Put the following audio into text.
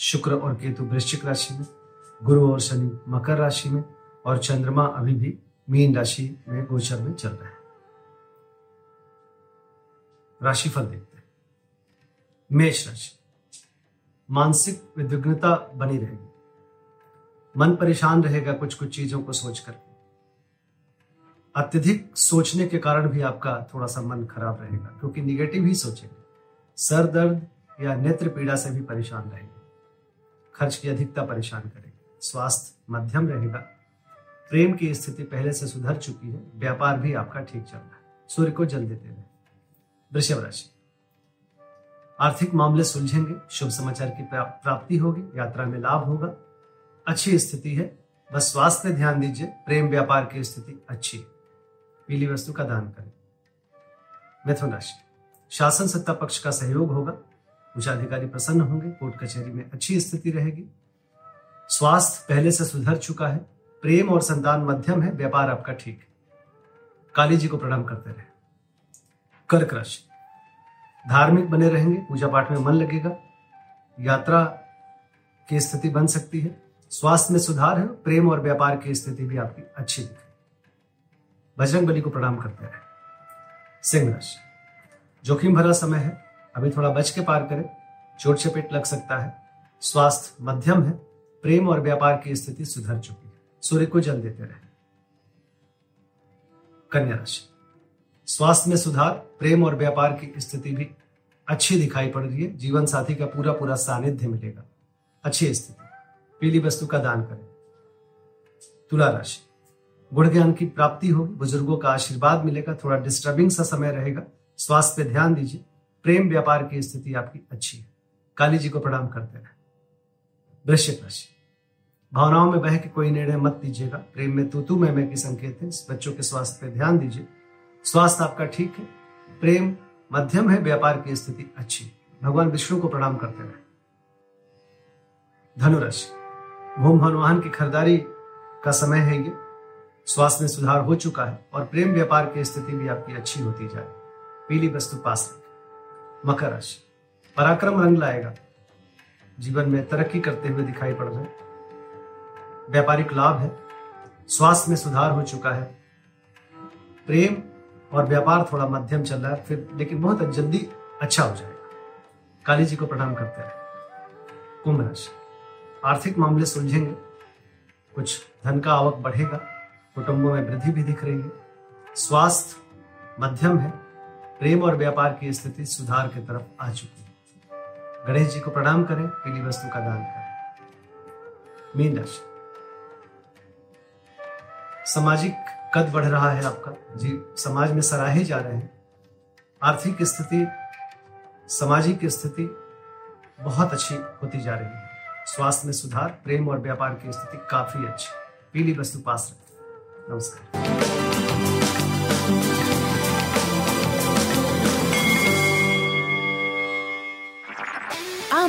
शुक्र और केतु वृश्चिक राशि में, गुरु और शनि मकर राशि में, और चंद्रमा अभी भी मीन राशि में गोचर में चल रहे हैं। राशिफल देखते हैं। मेष राशि। मानसिक विद्विग्नता बनी रहेगी। मन परेशान रहेगा कुछ कुछ चीज़ों को सोच कर अत्यधिक सोचने के कारण भी आपका थोड़ा सा मन खराब रहेगा, क्योंकि निगेटिव ही सोचेंगे। सर दर्द या नेत्र पीड़ा से भी परेशान रहेंगे। खर्च की अधिकता परेशान करेगी। स्वास्थ्य मध्यम रहेगा। प्रेम की स्थिति पहले से सुधर चुकी है। व्यापार भी आपका ठीक चल रहा है। सूर्य को जल देते रहे वृषभ राशि। आर्थिक मामले सुलझेंगे। शुभ समाचार की प्राप्ति होगी। यात्रा में लाभ होगा। अच्छी स्थिति है। बस स्वास्थ्य पे ध्यान दीजिए। प्रेम व्यापार की स्थिति अच्छी है। पीली वस्तु का दान करें। मिथुन राशि। शासन सत्ता पक्ष का सहयोग होगा। उच्च अधिकारी प्रसन्न होंगे, कोर्ट कचहरी में अच्छी स्थिति रहेगी। स्वास्थ्य पहले से सुधर चुका है, प्रेम और संतान मध्यम है, व्यापार आपका ठीक है। काली जी को प्रणाम करते रहे। कर्क राशि। धार्मिक बने रहेंगे पूजा पाठ में मन लगेगा, यात्रा की स्थिति बन सकती है, स्वास्थ्य में सुधार है, प्रेम और व्यापार की स्थिति भी आपकी अच्छी दिखे बजरंग बली को प्रणाम करते रहे। सिंह राशि। जोखिम भरा समय है अभी थोड़ा बच के पार करें। चोट चपेट लग सकता है। स्वास्थ्य मध्यम है। प्रेम और व्यापार की स्थिति सुधर चुकी है। सूर्य को जल देते रहे। कन्या राशि। स्वास्थ्य में सुधार, प्रेम और व्यापार की स्थिति भी अच्छी दिखाई पड़ रही है। जीवन साथी का पूरा पूरा सानिध्य मिलेगा। अच्छी स्थिति। पीली वस्तु का दान करें। तुला राशि। गुण ज्ञान की प्राप्ति होगी। बुज़ुर्गों का आशीर्वाद मिलेगा। थोड़ा डिस्टर्बिंग सा समय रहेगा। स्वास्थ्य पे ध्यान दीजिए। प्रेम व्यापार की स्थिति आपकी अच्छी है। काली जी को प्रणाम करते रहे। वृश्चिक राशि भावनाओं में बह के कोई निर्णय मत दीजिएगा। प्रेम में तू तू मैं मैं की संकेत है। बच्चों के स्वास्थ्य पर ध्यान दीजिए। स्वास्थ्य आपका ठीक है। प्रेम मध्यम है, व्यापार की स्थिति अच्छी है। भगवान विष्णु को प्रणाम करते रहे। धनुराशि। भूम भवन की खरीदारी का समय है ये। स्वास्थ्य में सुधार हो चुका है और प्रेम व्यापार की स्थिति भी आपकी अच्छी होती जाए पीली वस्तु पास रखें मकर राशि। पराक्रम रंग लाएगा। जीवन में तरक्की करते हुए दिखाई पड़ रहे व्यापारिक लाभ है। स्वास्थ्य में सुधार हो चुका है। प्रेम और व्यापार थोड़ा मध्यम चल रहा है, फिर लेकिन बहुत जल्दी अच्छा हो जाएगा। काली जी को प्रणाम करते रहे कुंभ राशि। आर्थिक मामले सुलझेंगे। कुछ धन का आवक बढ़ेगा। कुटुंबों में वृद्धि भी दिख रही है। स्वास्थ्य मध्यम है। प्रेम और व्यापार की स्थिति सुधार की तरफ़ आ चुकी है। गणेश जी को प्रणाम करें, पीली वस्तु का दान करें। मीन राशि। सामाजिक कद बढ़ रहा है आपका। जी, समाज में सराहे जा रहे हैं। आर्थिक स्थिति, सामाजिक स्थिति बहुत अच्छी होती जा रही है। स्वास्थ्य में सुधार, प्रेम और व्यापार की स्थिति काफ़ी अच्छी। पीली वस्तु पास रखें। नमस्कार।